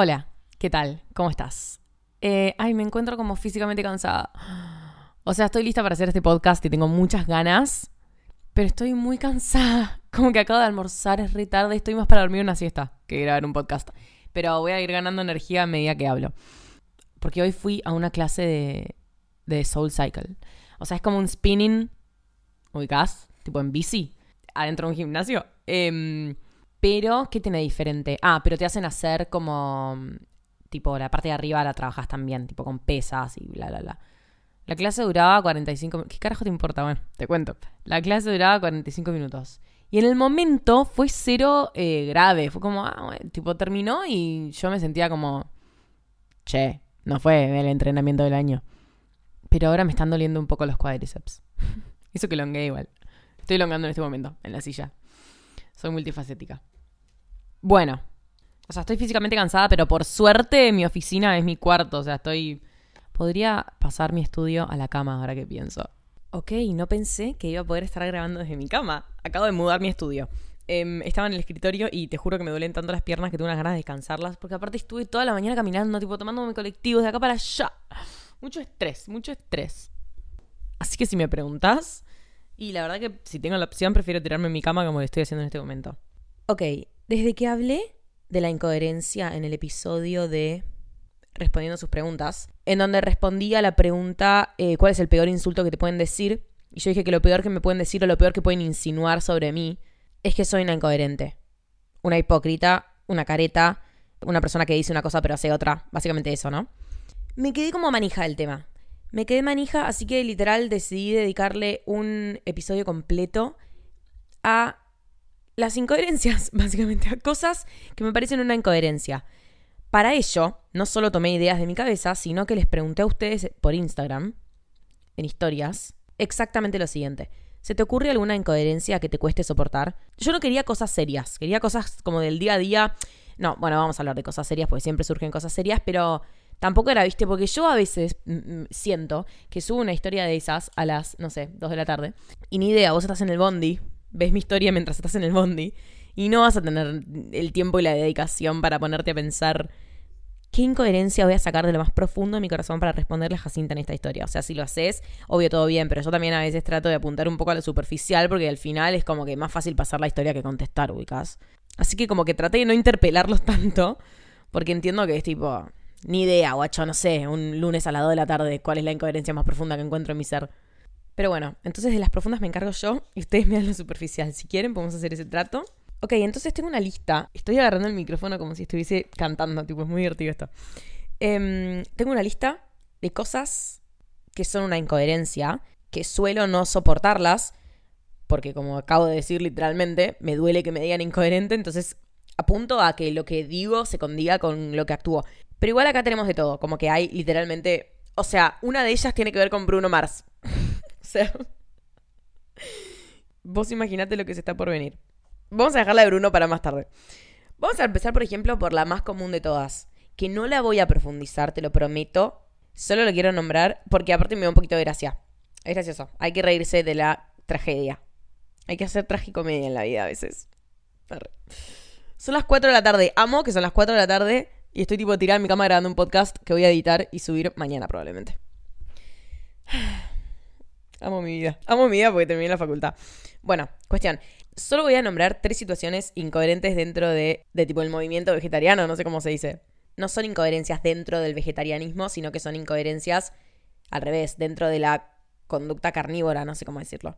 Hola, ¿qué tal? ¿Cómo estás? Eh, ay, me encuentro como físicamente cansada. O sea, estoy lista para hacer este podcast y tengo muchas ganas, pero estoy muy cansada. Como que acabo de almorzar, es re tarde, estoy más para dormir una siesta que grabar un podcast. Pero voy a ir ganando energía a medida que hablo. Porque hoy fui a una clase de, de Soul Cycle. O sea, es como un spinning, ubicás, tipo en bici, adentro de un gimnasio. Em, pero, ¿qué tiene diferente? Ah, pero te hacen hacer como. Tipo, la parte de arriba la trabajas también, tipo con pesas y bla, bla, bla. La clase duraba 45 ¿Qué carajo te importa? Bueno, te cuento. La clase duraba 45 minutos. Y en el momento fue cero eh, grave. Fue como, ah, bueno, tipo, terminó y yo me sentía como. Che, no fue el entrenamiento del año. Pero ahora me están doliendo un poco los cuádriceps. Eso que longué igual. Estoy longando en este momento, en la silla. Soy multifacética. Bueno. O sea, estoy físicamente cansada, pero por suerte mi oficina es mi cuarto. O sea, estoy... Podría pasar mi estudio a la cama ahora que pienso. Ok, no pensé que iba a poder estar grabando desde mi cama. Acabo de mudar mi estudio. Em, estaba en el escritorio y te juro que me duelen tanto las piernas que tuve unas ganas de descansarlas. Porque aparte estuve toda la mañana caminando, tipo tomando mi colectivo de acá para allá. Mucho estrés, mucho estrés. Así que si me preguntas, y la verdad que si tengo la opción prefiero tirarme en mi cama como lo estoy haciendo en este momento. Ok, desde que hablé de la incoherencia en el episodio de respondiendo sus preguntas, en donde respondí a la pregunta eh, ¿cuál es el peor insulto que te pueden decir? Y yo dije que lo peor que me pueden decir o lo peor que pueden insinuar sobre mí es que soy una incoherente, una hipócrita, una careta, una persona que dice una cosa pero hace otra, básicamente eso, ¿no? Me quedé como manija del tema. Me quedé manija, así que literal decidí dedicarle un episodio completo a las incoherencias, básicamente, cosas que me parecen una incoherencia. Para ello, no solo tomé ideas de mi cabeza, sino que les pregunté a ustedes por Instagram, en historias, exactamente lo siguiente. ¿Se te ocurre alguna incoherencia que te cueste soportar? Yo no quería cosas serias, quería cosas como del día a día. No, bueno, vamos a hablar de cosas serias porque siempre surgen cosas serias, pero tampoco era, viste, porque yo a veces mm, mm, siento que subo una historia de esas a las, no sé, 2 de la tarde, y ni idea, vos estás en el bondi, ves mi historia mientras estás en el bondi, y no vas a tener el tiempo y la dedicación para ponerte a pensar qué incoherencia voy a sacar de lo más profundo de mi corazón para responderle a Jacinta en esta historia. O sea, si lo haces, obvio todo bien, pero yo también a veces trato de apuntar un poco a lo superficial porque al final es como que más fácil pasar la historia que contestar, ubicas. Así que como que traté de no interpelarlos tanto, porque entiendo que es tipo, ni idea, guacho, no sé, un lunes a las 2 de la tarde, cuál es la incoherencia más profunda que encuentro en mi ser. Pero bueno, entonces de las profundas me encargo yo y ustedes me dan lo superficial. Si quieren, podemos hacer ese trato. Ok, entonces tengo una lista. Estoy agarrando el micrófono como si estuviese cantando, tipo, es muy divertido esto. Em, tengo una lista de cosas que son una incoherencia, que suelo no soportarlas, porque como acabo de decir literalmente, me duele que me digan incoherente, entonces apunto a que lo que digo se condiga con lo que actúo. Pero igual acá tenemos de todo, como que hay literalmente, o sea, una de ellas tiene que ver con Bruno Mars. sea, vos imaginate lo que se está por venir. Vamos a dejarla de Bruno para más tarde. Vamos a empezar, por ejemplo, por la más común de todas, que no la voy a profundizar, te lo prometo. Solo lo quiero nombrar porque aparte me da un poquito de gracia. Es gracioso. Hay que reírse de la tragedia. Hay que hacer tragicomedia en la vida a veces. Son las 4 de la tarde. Amo que son las 4 de la tarde y estoy tipo tirada en mi cama grabando un podcast que voy a editar y subir mañana probablemente. Amo mi vida. Amo mi vida porque terminé la facultad. Bueno, cuestión. Solo voy a nombrar tres situaciones incoherentes dentro de, de tipo el movimiento vegetariano, no sé cómo se dice. No son incoherencias dentro del vegetarianismo, sino que son incoherencias al revés, dentro de la conducta carnívora, no sé cómo decirlo.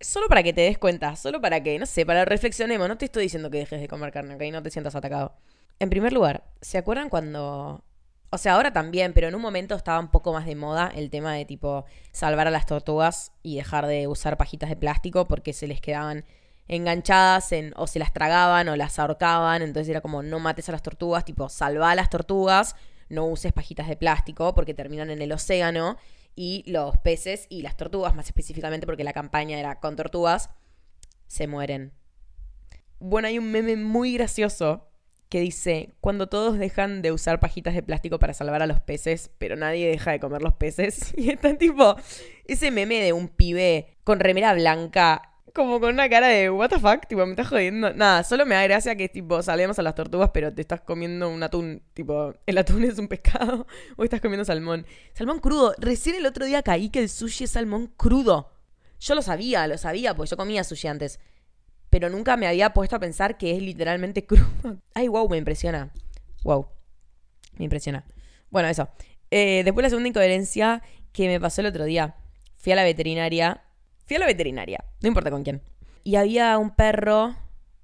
Solo para que te des cuenta, solo para que, no sé, para reflexionemos. No te estoy diciendo que dejes de comer carne, ok, no te sientas atacado. En primer lugar, ¿se acuerdan cuando... O sea, ahora también, pero en un momento estaba un poco más de moda el tema de tipo salvar a las tortugas y dejar de usar pajitas de plástico porque se les quedaban enganchadas en, o se las tragaban o las ahorcaban, entonces era como no mates a las tortugas, tipo salva a las tortugas, no uses pajitas de plástico porque terminan en el océano y los peces y las tortugas, más específicamente porque la campaña era con tortugas, se mueren. Bueno, hay un meme muy gracioso que dice, cuando todos dejan de usar pajitas de plástico para salvar a los peces, pero nadie deja de comer los peces. Y está tipo ese meme de un pibe con remera blanca como con una cara de, what the fuck, tipo, me estás jodiendo. Nada, solo me da gracia que, tipo, salíamos a las tortugas, pero te estás comiendo un atún, tipo, el atún es un pescado, o estás comiendo salmón. Salmón crudo. Recién el otro día caí que el sushi es salmón crudo. Yo lo sabía, lo sabía, porque yo comía sushi antes. Pero nunca me había puesto a pensar que es literalmente crudo. Ay, wow, me impresiona. Wow. Me impresiona. Bueno, eso. Eh, después la segunda incoherencia que me pasó el otro día. Fui a la veterinaria Fui a la veterinaria, no importa con quién. Y había un perro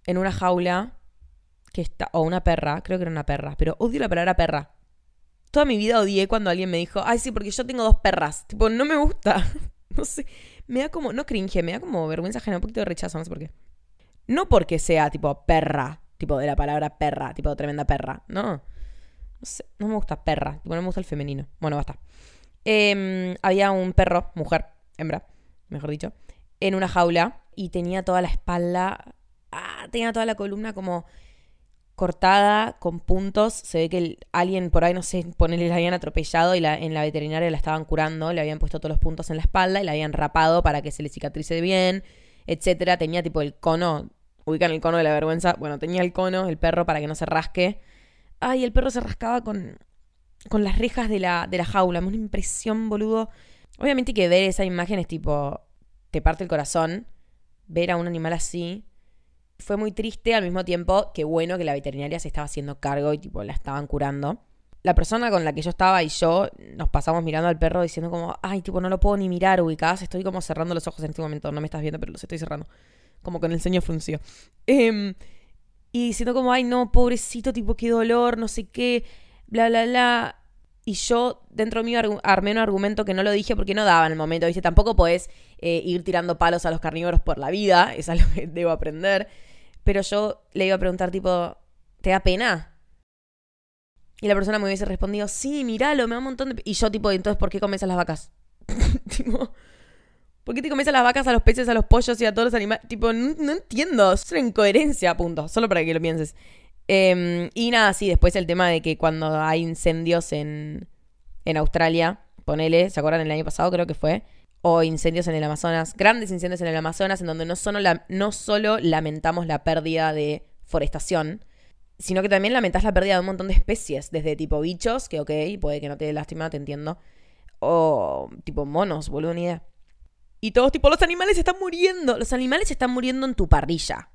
en una jaula que está o una perra, creo que era una perra, pero odio la palabra perra. Toda mi vida odié cuando alguien me dijo, "Ay, sí, porque yo tengo dos perras." Tipo, no me gusta. no sé, me da como no cringe, me da como vergüenza ajena, un poquito de rechazo, no sé por qué. No porque sea tipo perra, tipo de la palabra perra, tipo tremenda perra, no. No sé, no me gusta perra, tipo no me gusta el femenino. Bueno, basta. Em, había un perro, mujer, hembra, mejor dicho, en una jaula y tenía toda la espalda, ah, tenía toda la columna como cortada con puntos. Se ve que alguien por ahí, no sé, ponerle la habían atropellado y la, en la veterinaria la estaban curando, le habían puesto todos los puntos en la espalda y la habían rapado para que se le cicatrice bien, etcétera. Tenía tipo el cono, ubican el cono de la vergüenza. Bueno, tenía el cono, el perro, para que no se rasque. Ay, el perro se rascaba con, con las rejas de la, de la jaula. Una impresión, boludo. Obviamente que ver esa imagen es tipo, te parte el corazón, ver a un animal así. Fue muy triste al mismo tiempo que bueno que la veterinaria se estaba haciendo cargo y tipo la estaban curando. La persona con la que yo estaba y yo nos pasamos mirando al perro diciendo como, ay, tipo, no lo puedo ni mirar, ubicadas. Estoy como cerrando los ojos en este momento. No me estás viendo, pero los estoy cerrando. Como con el ceño fruncido. Em, y diciendo como, ay, no, pobrecito, tipo, qué dolor, no sé qué, bla, bla, bla. Y yo dentro mío armé un argumento que no lo dije porque no daba en el momento, ¿viste? Tampoco podés eh, ir tirando palos a los carnívoros por la vida, es algo que debo aprender. Pero yo le iba a preguntar tipo, ¿te da pena? Y la persona me hubiese respondido, sí, míralo, me da un montón de... Y yo tipo, entonces, ¿por qué comes a las vacas? tipo, ¿por qué te comes a las vacas, a los peces, a los pollos y a todos los animales? Tipo, no, entiendo, es una incoherencia, punto, solo para que lo pienses. Em, y nada, sí, después el tema de que cuando hay incendios en, en Australia, ponele, ¿se acuerdan el año pasado creo que fue? O incendios en el Amazonas, grandes incendios en el Amazonas, en donde no solo, no solo lamentamos la pérdida de forestación, sino que también lamentás la pérdida de un montón de especies, desde tipo bichos, que ok, puede que no te dé lástima, te entiendo, o tipo monos, boludo, ni idea. Y todos tipo, los animales están muriendo, los animales están muriendo en tu parrilla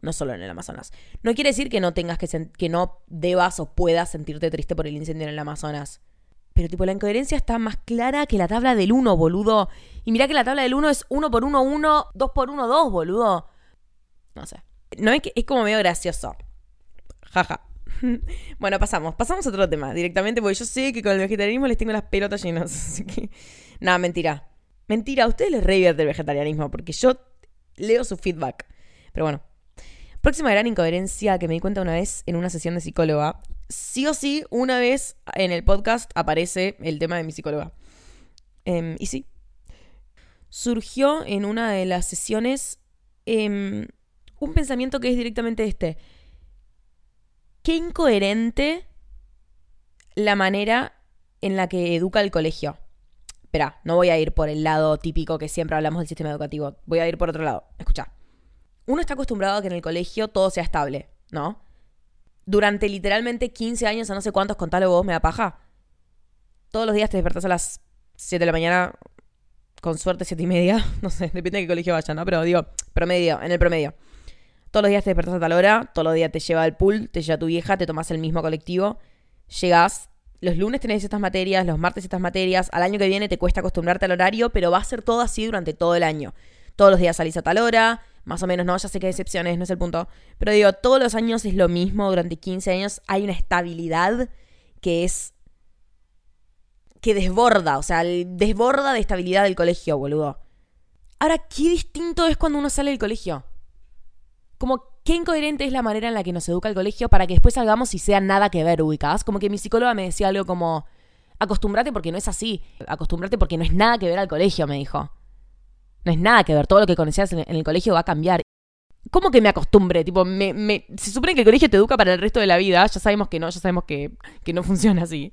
no solo en el Amazonas. No quiere decir que no tengas que, que no debas o puedas sentirte triste por el incendio en el Amazonas. Pero tipo, la incoherencia está más clara que la tabla del 1, boludo. Y mira que la tabla del 1 es 1 por 1, 1, 2 por 1, 2, boludo. No sé. No es que es como medio gracioso. Jaja. bueno, pasamos. Pasamos a otro tema directamente, porque yo sé que con el vegetarianismo les tengo las pelotas llenas. Así que. Nada, mentira. Mentira, a ustedes les revierte el vegetarianismo, porque yo leo su feedback. Pero bueno, Próxima gran incoherencia que me di cuenta una vez en una sesión de psicóloga. Sí o sí, una vez en el podcast aparece el tema de mi psicóloga. Em, y sí. Surgió en una de las sesiones em, un pensamiento que es directamente este. Qué incoherente la manera en la que educa el colegio. Espera, no voy a ir por el lado típico que siempre hablamos del sistema educativo. Voy a ir por otro lado. Escucha uno está acostumbrado a que en el colegio todo sea estable, ¿no? Durante literalmente 15 años a no sé cuántos, contalo vos, me da paja. Todos los días te despertás a las 7 de la mañana, con suerte 7 y media, no sé, depende de qué colegio vaya, ¿no? Pero digo, promedio, en el promedio. Todos los días te despertás a tal hora, todos los días te lleva al pool, te lleva tu vieja, te tomas el mismo colectivo, llegás, los lunes tenés estas materias, los martes estas materias, al año que viene te cuesta acostumbrarte al horario, pero va a ser todo así durante todo el año. Todos los días salís a tal hora, más o menos, no, ya sé que hay excepciones, no es el punto. Pero digo, todos los años es lo mismo, durante 15 años hay una estabilidad que es... que desborda, o sea, desborda de estabilidad del colegio, boludo. Ahora, qué distinto es cuando uno sale del colegio. Como qué incoherente es la manera en la que nos educa el colegio para que después salgamos y sea nada que ver, ubicadas. Como que mi psicóloga me decía algo como, acostúmbrate porque no es así, acostúmbrate porque no es nada que ver al colegio, me dijo. No es nada que ver, todo lo que conocías en el colegio va a cambiar. ¿Cómo que me acostumbre? Tipo, me, se supone que el colegio te educa para el resto de la vida. Ya sabemos que no, ya sabemos que, que no funciona así.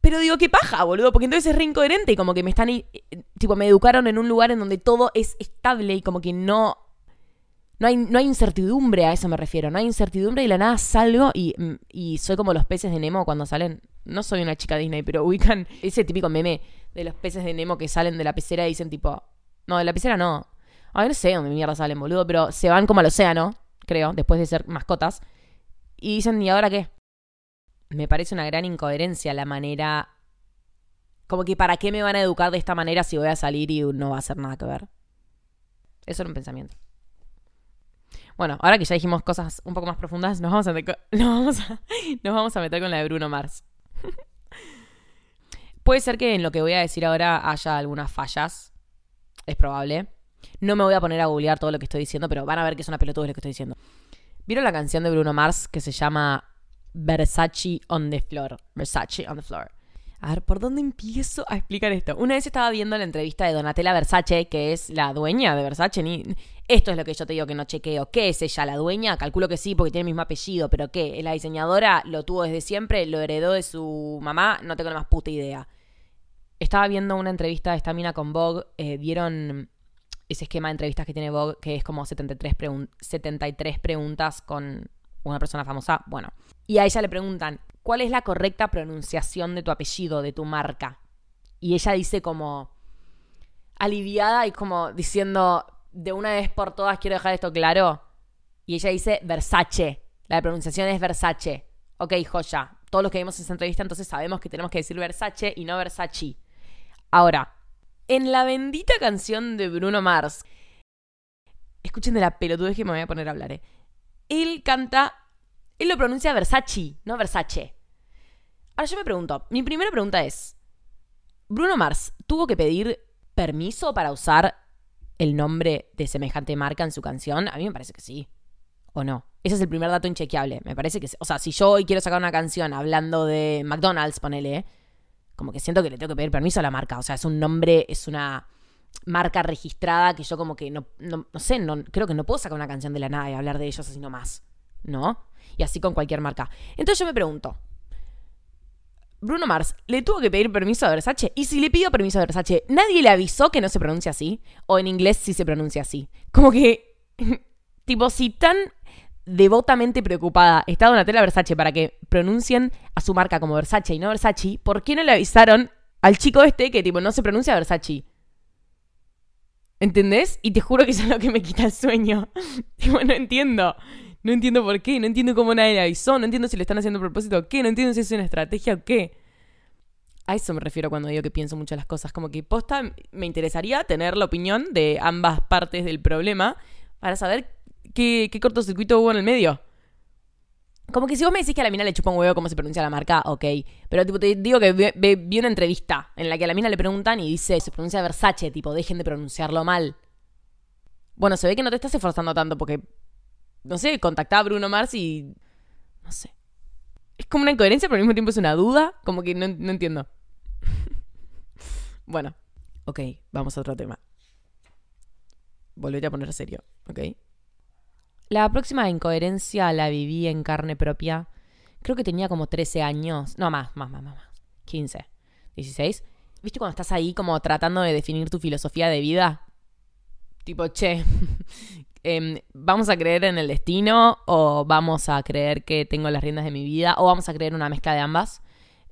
Pero digo, qué paja, boludo, porque entonces es re incoherente y como que me están, eh, tipo, me educaron en un lugar en donde todo es estable y como que no, no hay, no hay incertidumbre, a eso me refiero, no hay incertidumbre y la nada salgo y, mm, y soy como los peces de Nemo cuando salen, no soy una chica Disney, pero ubican ese típico meme de los peces de Nemo que salen de la pecera y dicen tipo, no, de la pecera no, a ver, no sé dónde mierda salen, boludo, pero se van como al océano, creo, después de ser mascotas, y dicen, ¿y ahora qué? me parece una gran incoherencia la manera... Como que para qué me van a educar de esta manera si voy a salir y no va a hacer nada que ver. Eso era un pensamiento. Bueno, ahora que ya dijimos cosas un poco más profundas, nos vamos a, nos vamos a, nos vamos a meter con la de Bruno Mars. Puede ser que en lo que voy a decir ahora haya algunas fallas. Es probable. No me voy a poner a googlear todo lo que estoy diciendo, pero van a ver que es una pelotuda lo que estoy diciendo. ¿Vieron la canción de Bruno Mars que se llama Versace on the floor. Versace on the floor. A ver, ¿por dónde empiezo a explicar esto? Una vez estaba viendo la entrevista de Donatella Versace, que es la dueña de Versace. Ni... Esto es lo que yo te digo que no chequeo. ¿Qué es ella, la dueña? Calculo que sí, porque tiene el mismo apellido, pero ¿qué? ¿Es la diseñadora? ¿Lo tuvo desde siempre? ¿Lo heredó de su mamá? No tengo la más puta idea. Estaba viendo una entrevista de esta mina con Vogue. Eh, vieron ese esquema de entrevistas que tiene Vogue, que es como 73, 73 preguntas con una persona famosa. Bueno, y a ella le preguntan, ¿cuál es la correcta pronunciación de tu apellido, de tu marca? Y ella dice como aliviada y como diciendo, de una vez por todas quiero dejar esto claro. Y ella dice Versace. La pronunciación es Versace. Ok, joya. Todos los que vimos esa entrevista entonces sabemos que tenemos que decir Versace y no Versace. Ahora, en la bendita canción de Bruno Mars, escuchen de la pelotudez que me voy a poner a hablar, ¿eh? Él canta él lo pronuncia Versace, no Versace. Ahora yo me pregunto, mi primera pregunta es, ¿Bruno Mars tuvo que pedir permiso para usar el nombre de semejante marca en su canción? A mí me parece que sí. ¿O no? Ese es el primer dato inchequeable. Me parece que... O sea, si yo hoy quiero sacar una canción hablando de McDonald's, ponele, como que siento que le tengo que pedir permiso a la marca. O sea, es un nombre, es una marca registrada que yo como que no, no, sé, no, creo que no puedo sacar una canción de la nada y hablar de ellos así nomás. ¿No? y así con cualquier marca. Entonces yo me pregunto, Bruno Mars, ¿le tuvo que pedir permiso a Versace? Y si le pidió permiso a Versace, ¿nadie le avisó que no se pronuncia así? O en inglés sí se pronuncia así. Como que, tipo, si tan devotamente preocupada está Donatella Versace para que pronuncien a su marca como Versace y no Versace, ¿por qué no le avisaron al chico este que, tipo, no se pronuncia Versace? ¿Entendés? Y te juro que eso es lo que me quita el sueño. tipo, no entiendo. No entiendo por qué, no entiendo cómo nadie le avisó, no entiendo si le están haciendo propósito o qué, no entiendo si es una estrategia o qué. A eso me refiero cuando digo que pienso mucho las cosas. Como que posta me interesaría tener la opinión de ambas partes del problema para saber qué, qué cortocircuito hubo en el medio. Como que si vos me decís que a la mina le chupa un huevo cómo se pronuncia la marca, ok. Pero tipo, te digo que vi, una entrevista en la que a la mina le preguntan y dice, se pronuncia Versace, tipo, dejen de pronunciarlo mal. Bueno, se ve que no te estás esforzando tanto porque no sé, contactaba a Bruno Mars y. No sé. Es como una incoherencia, pero al mismo tiempo es una duda. Como que no, entiendo. bueno, ok, vamos a otro tema. Volveré a poner serio, ok. La próxima incoherencia la viví en carne propia. Creo que tenía como 13 años. No, más, más, más, más. 15, 16. ¿Viste cuando estás ahí como tratando de definir tu filosofía de vida? Tipo, che, Em, ¿vamos a creer en el destino o vamos a creer que tengo las riendas de mi vida o vamos a creer una mezcla de ambas?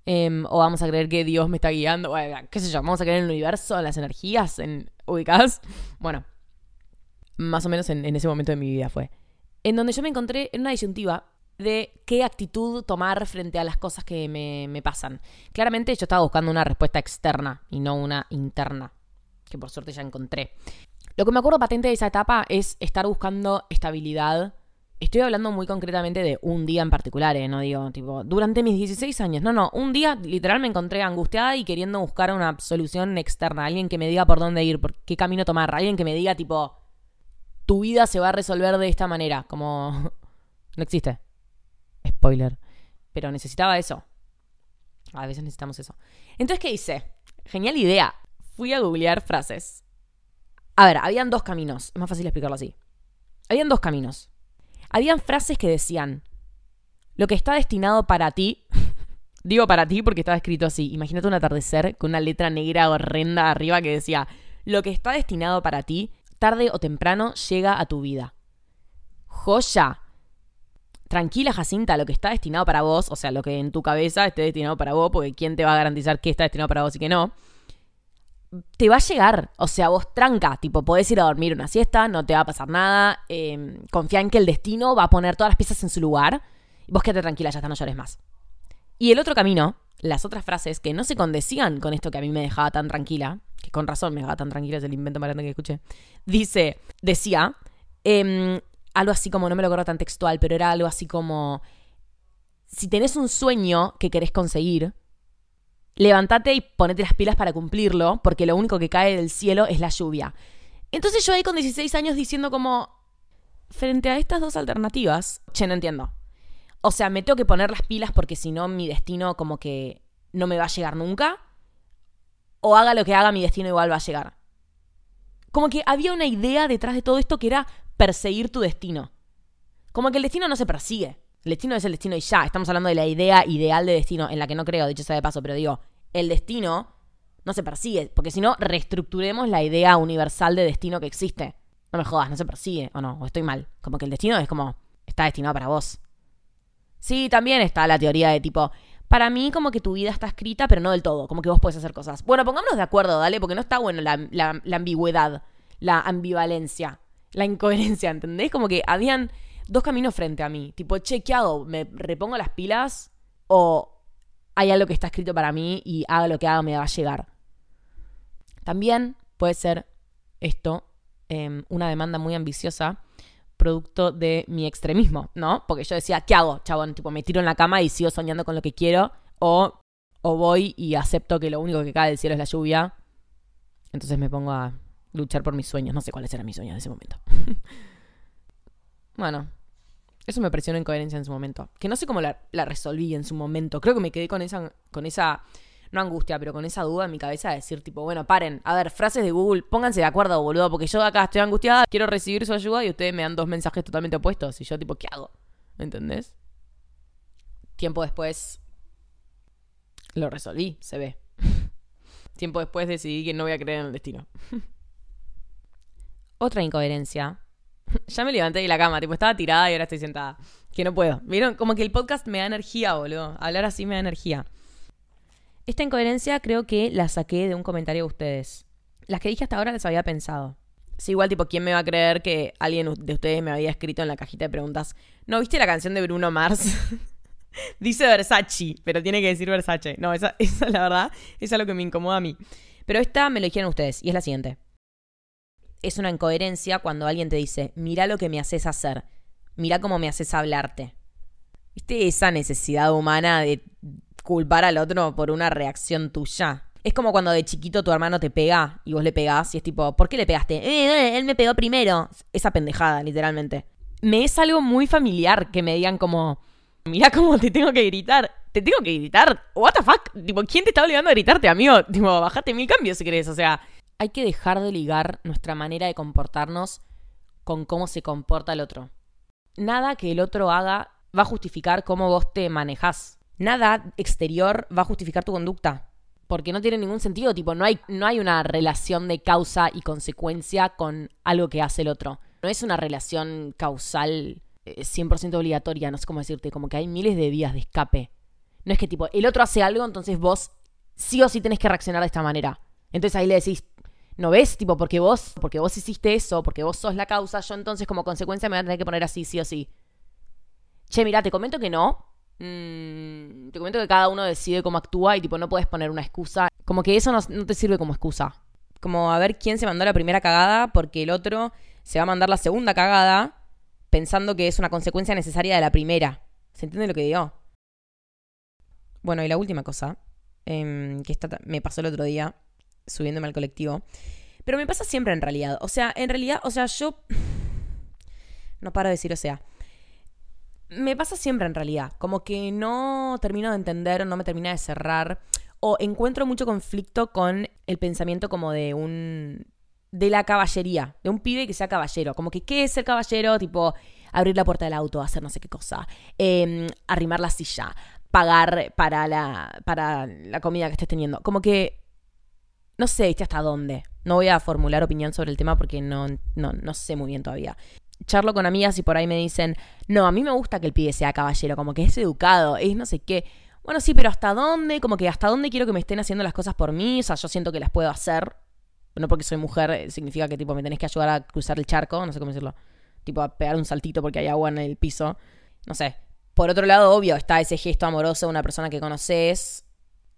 Em, o vamos a creer que Dios me está guiando, qué sé yo, vamos a creer en el universo, en las energías, en ubicadas. Bueno, más o menos en, ese momento de mi vida fue. En donde yo me encontré en una disyuntiva de qué actitud tomar frente a las cosas que me, me pasan. Claramente yo estaba buscando una respuesta externa y no una interna, que por suerte ya encontré. Lo que me acuerdo patente de esa etapa es estar buscando estabilidad. Estoy hablando muy concretamente de un día en particular, ¿eh? No digo, tipo, durante mis 16 años. No, no, un día literal me encontré angustiada y queriendo buscar una solución externa. Alguien que me diga por dónde ir, por qué camino tomar. Alguien que me diga, tipo, tu vida se va a resolver de esta manera. Como, no existe. Spoiler. Pero necesitaba eso. A veces necesitamos eso. Entonces, ¿qué hice? Genial idea. Fui a googlear frases a ver, habían dos caminos. Es más fácil explicarlo así. Habían dos caminos. Habían frases que decían, lo que está destinado para ti, Digo para ti porque estaba escrito así. Imagínate un atardecer con una letra negra horrenda arriba que decía, lo que está destinado para ti, tarde o temprano llega a tu vida. Joya. Tranquila, Jacinta, lo que está destinado para vos, o sea, lo que en tu cabeza esté destinado para vos, porque ¿quién te va a garantizar que está destinado para vos y que no? Te va a llegar, o sea, vos tranca, tipo, podés ir a dormir una siesta, no te va a pasar nada, eh, confía en que el destino va a poner todas las piezas en su lugar, vos quédate tranquila, ya está, no llores más. Y el otro camino, las otras frases que no se condecían con esto que a mí me dejaba tan tranquila, que con razón me dejaba tan tranquila, es el invento más grande que escuché, dice, decía, em, algo así como, no me lo acuerdo tan textual, pero era algo así como, si tenés un sueño que querés conseguir, levántate y ponete las pilas para cumplirlo, porque lo único que cae del cielo es la lluvia. Entonces yo ahí con 16 años diciendo como, frente a estas dos alternativas, che, no entiendo. O sea, me tengo que poner las pilas porque si no mi destino como que no me va a llegar nunca. O haga lo que haga, mi destino igual va a llegar. Como que había una idea detrás de todo esto que era perseguir tu destino. Como que el destino no se persigue. El destino es el destino y ya. Estamos hablando de la idea ideal de destino, en la que no creo, dicho sea de paso, pero digo, el destino no se persigue, porque si no, reestructuremos la idea universal de destino que existe. No me jodas, no se persigue, o no, o estoy mal. Como que el destino es como, está destinado para vos. Sí, también está la teoría de tipo, para mí como que tu vida está escrita, pero no del todo, como que vos puedes hacer cosas. Bueno, pongámonos de acuerdo, dale, porque no está bueno la, la ambigüedad, la ambivalencia, la incoherencia, ¿entendés? Como que habían dos caminos frente a mí, tipo, ¿qué hago? ¿Me repongo las pilas? ¿O hay algo que está escrito para mí y haga lo que haga me va a llegar? También puede ser esto em, una demanda muy ambiciosa producto de mi extremismo, ¿no? Porque yo decía, ¿qué hago, chabón? Tipo, me tiro en la cama y sigo soñando con lo que quiero, o, o voy y acepto que lo único que cae del cielo es la lluvia. Entonces me pongo a luchar por mis sueños. No sé cuáles eran mis sueños en ese momento. bueno, eso me pareció una incoherencia en su momento. Que no sé cómo la, resolví en su momento. Creo que me quedé con esa, con esa no angustia, pero con esa duda en mi cabeza de decir, tipo, bueno, paren, a ver, frases de Google, pónganse de acuerdo, boludo, porque yo acá estoy angustiada, quiero recibir su ayuda y ustedes me dan dos mensajes totalmente opuestos. Y yo, tipo, ¿qué hago? ¿Me entendés? Tiempo después lo resolví, se ve. Tiempo después decidí que no voy a creer en el destino. Otra incoherencia. ya me levanté de la cama, tipo, estaba tirada y ahora estoy sentada. Que no puedo. ¿Vieron? Como que el podcast me da energía, boludo. Hablar así me da energía. Esta incoherencia creo que la saqué de un comentario de ustedes. Las que dije hasta ahora las había pensado. Sí, igual, tipo, ¿quién me va a creer que alguien de ustedes me había escrito en la cajita de preguntas? ¿No viste la canción de Bruno Mars? Dice Versace, pero tiene que decir Versace. No, esa, esa, la verdad, esa es lo que me incomoda a mí. Pero esta me lo dijeron ustedes, y es la siguiente. Es una incoherencia cuando alguien te dice, mira lo que me haces hacer, mira cómo me haces hablarte. ¿Viste esa necesidad humana de culpar al otro por una reacción tuya. Es como cuando de chiquito tu hermano te pega y vos le pegás y es tipo, ¿por qué le pegaste? Eh, él me pegó primero. Esa pendejada, literalmente. Me es algo muy familiar que me digan como, mira cómo te tengo que gritar. ¿Te tengo que gritar? ¿What the fuck? Tipo, ¿quién te está obligando a gritarte, amigo? Tipo, bajate mil cambios si querés. O sea, hay que dejar de ligar nuestra manera de comportarnos con cómo se comporta el otro. Nada que el otro haga va a justificar cómo vos te manejás nada exterior va a justificar tu conducta. Porque no tiene ningún sentido, tipo, no hay, no hay una relación de causa y consecuencia con algo que hace el otro. No es una relación causal 100% eh, obligatoria, no sé cómo decirte, como que hay miles de vías de escape. No es que tipo, el otro hace algo, entonces vos sí o sí tenés que reaccionar de esta manera. Entonces ahí le decís, ¿no ves? Tipo, porque vos, porque vos hiciste eso, porque vos sos la causa, yo entonces como consecuencia me voy a tener que poner así, sí o sí. Che, mira, te comento que no, Mm, te comento que cada uno decide cómo actúa y tipo no puedes poner una excusa. Como que eso no, te sirve como excusa. Como a ver quién se mandó la primera cagada porque el otro se va a mandar la segunda cagada pensando que es una consecuencia necesaria de la primera. ¿Se entiende lo que digo? Bueno, y la última cosa, em, que me pasó el otro día subiéndome al colectivo. Pero me pasa siempre en realidad. O sea, en realidad, o sea, yo... No paro de decir, o sea, me pasa siempre en realidad, como que no termino de entender, no me termina de cerrar, o encuentro mucho conflicto con el pensamiento como de un... de la caballería, de un pibe que sea caballero, como que qué es ser caballero, tipo abrir la puerta del auto, hacer no sé qué cosa, em, arrimar la silla, pagar para la, para la comida que estés teniendo. Como que no sé, ¿viste hasta dónde? No voy a formular opinión sobre el tema porque no, no, no sé muy bien todavía. Charlo con amigas y por ahí me dicen, no, a mí me gusta que el pibe sea caballero, como que es educado, es no sé qué. Bueno, sí, pero ¿hasta dónde? Como que ¿hasta dónde quiero que me estén haciendo las cosas por mí? O sea, yo siento que las puedo hacer. No porque soy mujer eh, significa que tipo me tenés que ayudar a cruzar el charco, no sé cómo decirlo. Tipo a pegar un saltito porque hay agua en el piso. No sé. Por otro lado, obvio, está ese gesto amoroso de una persona que conoces,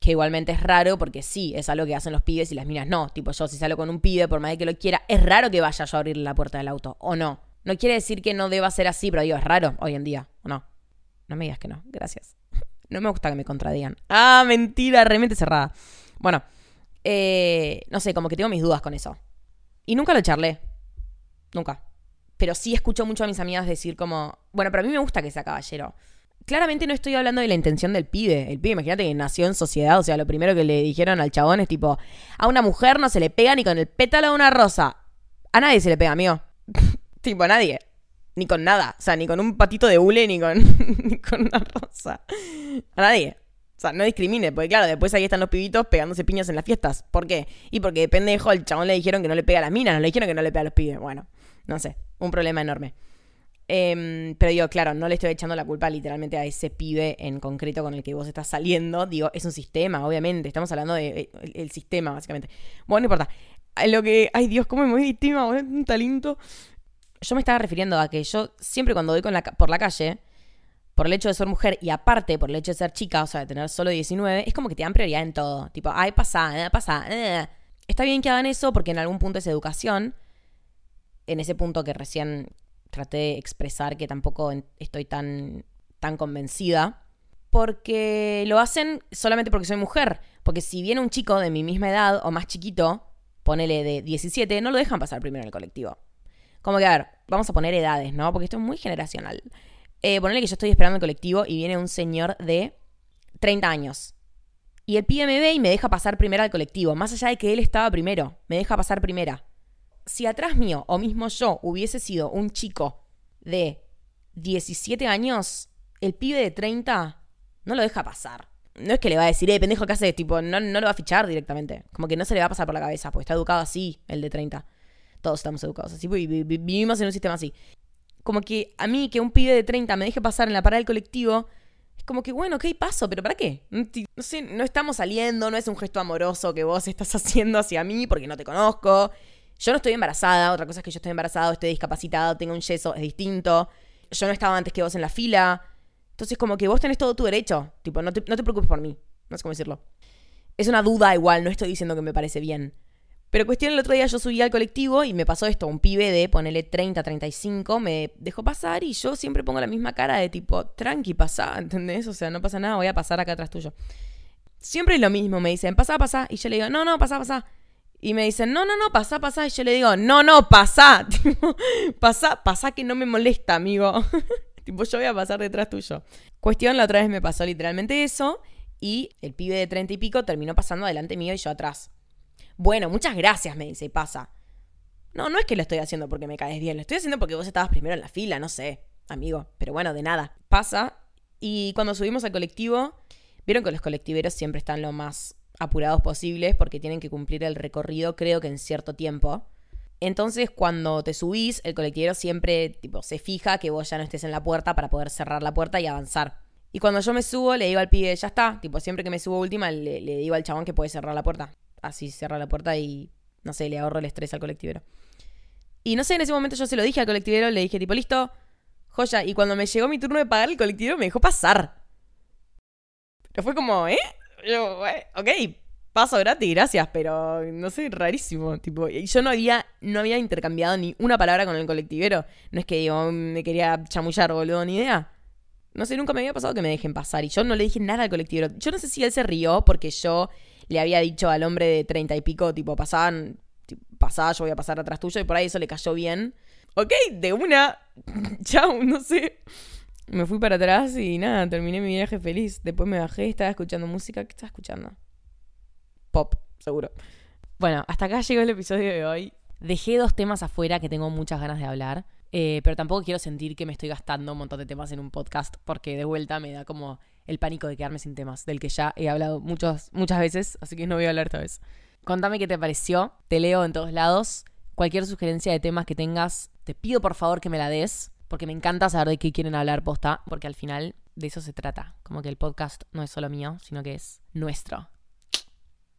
que igualmente es raro porque sí, es algo que hacen los pibes y las minas no. Tipo, yo si salgo con un pibe, por más de que lo quiera, es raro que vaya yo a abrirle la puerta del auto, o no. No quiere decir que no deba ser así, pero digo, es raro hoy en día, ¿o no? No me digas que no, gracias. No me gusta que me contradigan. Ah, mentira, realmente cerrada. Bueno, eh, no sé, como que tengo mis dudas con eso. Y nunca lo charlé. Nunca. Pero sí escucho mucho a mis amigas decir como, bueno, pero a mí me gusta que sea caballero. Claramente no estoy hablando de la intención del pibe. El pibe, imagínate que nació en sociedad, o sea, lo primero que le dijeron al chabón es tipo, a una mujer no se le pega ni con el pétalo de una rosa. A nadie se le pega, amigo. tipo, a nadie. Ni con nada. O sea, ni con un patito de hule, ni con, ni con una rosa. A nadie. O sea, no discrimine, porque claro, después ahí están los pibitos pegándose piñas en las fiestas. ¿Por qué? Y porque de pendejo al chabón le dijeron que no le pega a las minas, no le dijeron que no le pega a los pibes. Bueno, no sé, un problema enorme. Em, pero digo, claro, no le estoy echando la culpa literalmente a ese pibe en concreto con el que vos estás saliendo. Digo, es un sistema, obviamente. Estamos hablando del de, el sistema, básicamente. Bueno, no importa. Lo que. Ay, Dios, cómo me voy víctima, un talento. Yo me estaba refiriendo a que yo siempre cuando voy por la calle por el hecho de ser mujer y aparte por el hecho de ser chica, o sea, de tener solo 19, es como que te dan prioridad en todo. Tipo, ay, pasa, eh, pasa. Eh. Está bien que hagan eso porque en algún punto es educación. En ese punto que recién traté de expresar que tampoco estoy tan, tan convencida. Porque lo hacen solamente porque soy mujer. Porque si viene un chico de mi misma edad o más chiquito, ponele de 17, no lo dejan pasar primero en el colectivo. Como que, a ver, vamos a poner edades, ¿no? Porque esto es muy generacional. Eh, ponerle que yo estoy esperando el colectivo y viene un señor de 30 años. Y el pibe me ve y me deja pasar primero al colectivo, más allá de que él estaba primero, me deja pasar primera. Si atrás mío, o mismo yo, hubiese sido un chico de 17 años, el pibe de 30 no lo deja pasar. No es que le va a decir, eh, pendejo, ¿qué haces? Tipo, no, no lo va a fichar directamente. Como que no se le va a pasar por la cabeza, porque está educado así, el de 30. Todos estamos educados así, y vivimos en un sistema así como que a mí que un pibe de 30 me deje pasar en la parada del colectivo, es como que, bueno, ok, paso, pero ¿para qué? No sé, no estamos saliendo, no es un gesto amoroso que vos estás haciendo hacia mí porque no te conozco. Yo no estoy embarazada, otra cosa es que yo estoy embarazado, estoy discapacitado, tengo un yeso, es distinto. Yo no estaba antes que vos en la fila. Entonces, como que vos tenés todo tu derecho. Tipo, no te, no te preocupes por mí. No sé cómo decirlo. Es una duda igual, no estoy diciendo que me parece bien. Pero cuestión, el otro día yo subí al colectivo y me pasó esto, un pibe de, ponele 30, 35, me dejó pasar y yo siempre pongo la misma cara de tipo, tranqui, pasa, ¿entendés? O sea, no pasa nada, voy a pasar acá atrás tuyo. Siempre es lo mismo, me dicen, pasa, pasa, y yo le digo, no, no, pasa, pasa. Y me dicen, no, no, no, pasa, pasa. Y yo le digo, no, no, pasa. Tipo, pasa, pasa que no me molesta, amigo. tipo, yo voy a pasar detrás tuyo. Cuestión, la otra vez me pasó literalmente eso. Y el pibe de treinta y pico terminó pasando adelante mío y yo atrás. Bueno, muchas gracias, me dice, y pasa. No, no es que lo estoy haciendo porque me caes bien, lo estoy haciendo porque vos estabas primero en la fila, no sé, amigo. Pero bueno, de nada. Pasa. Y cuando subimos al colectivo, vieron que los colectiveros siempre están lo más apurados posibles porque tienen que cumplir el recorrido, creo que en cierto tiempo. Entonces, cuando te subís, el colectivero siempre tipo, se fija que vos ya no estés en la puerta para poder cerrar la puerta y avanzar. Y cuando yo me subo, le digo al pibe, ya está. Tipo, siempre que me subo última, le, le digo al chabón que puede cerrar la puerta así cierra la puerta y, no sé, le ahorro el estrés al colectivero. Y no sé, en ese momento yo se lo dije al colectivero, le dije tipo, listo, joya. Y cuando me llegó mi turno de pagar, el colectivero me dejó pasar. Pero fue como, ¿eh? Yo, ok, paso gratis, gracias, pero no sé, rarísimo. Tipo, yo no había, no había intercambiado ni una palabra con el colectivero. No es que digo, me quería chamullar, boludo, ni idea. No sé, nunca me había pasado que me dejen pasar. Y yo no le dije nada al colectivero. Yo no sé si él se rió porque yo le había dicho al hombre de treinta y pico, tipo, pasaban, pasaba, yo voy a pasar atrás tuyo, y por ahí eso le cayó bien. Ok, de una, chao, no sé. Me fui para atrás y nada, terminé mi viaje feliz. Después me bajé, estaba escuchando música. ¿Qué estaba escuchando? Pop, seguro. Bueno, hasta acá llegó el episodio de hoy. Dejé dos temas afuera que tengo muchas ganas de hablar, eh, pero tampoco quiero sentir que me estoy gastando un montón de temas en un podcast porque de vuelta me da como el pánico de quedarme sin temas, del que ya he hablado muchas, muchas veces, así que no voy a hablar esta vez. Contame qué te pareció, te leo en todos lados. Cualquier sugerencia de temas que tengas, te pido por favor que me la des, porque me encanta saber de qué quieren hablar posta, porque al final de eso se trata. Como que el podcast no es solo mío, sino que es nuestro.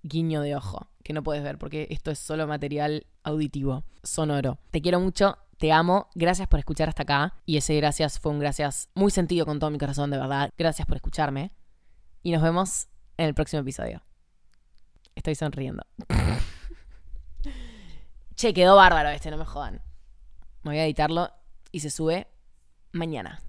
Guiño de ojo, que no puedes ver porque esto es solo material auditivo, sonoro. Te quiero mucho, te amo, gracias por escuchar hasta acá. Y ese gracias fue un gracias muy sentido con todo mi corazón, de verdad. Gracias por escucharme. Y nos vemos en el próximo episodio. Estoy sonriendo. che, quedó bárbaro este, no me jodan. Me voy a editarlo y se sube mañana.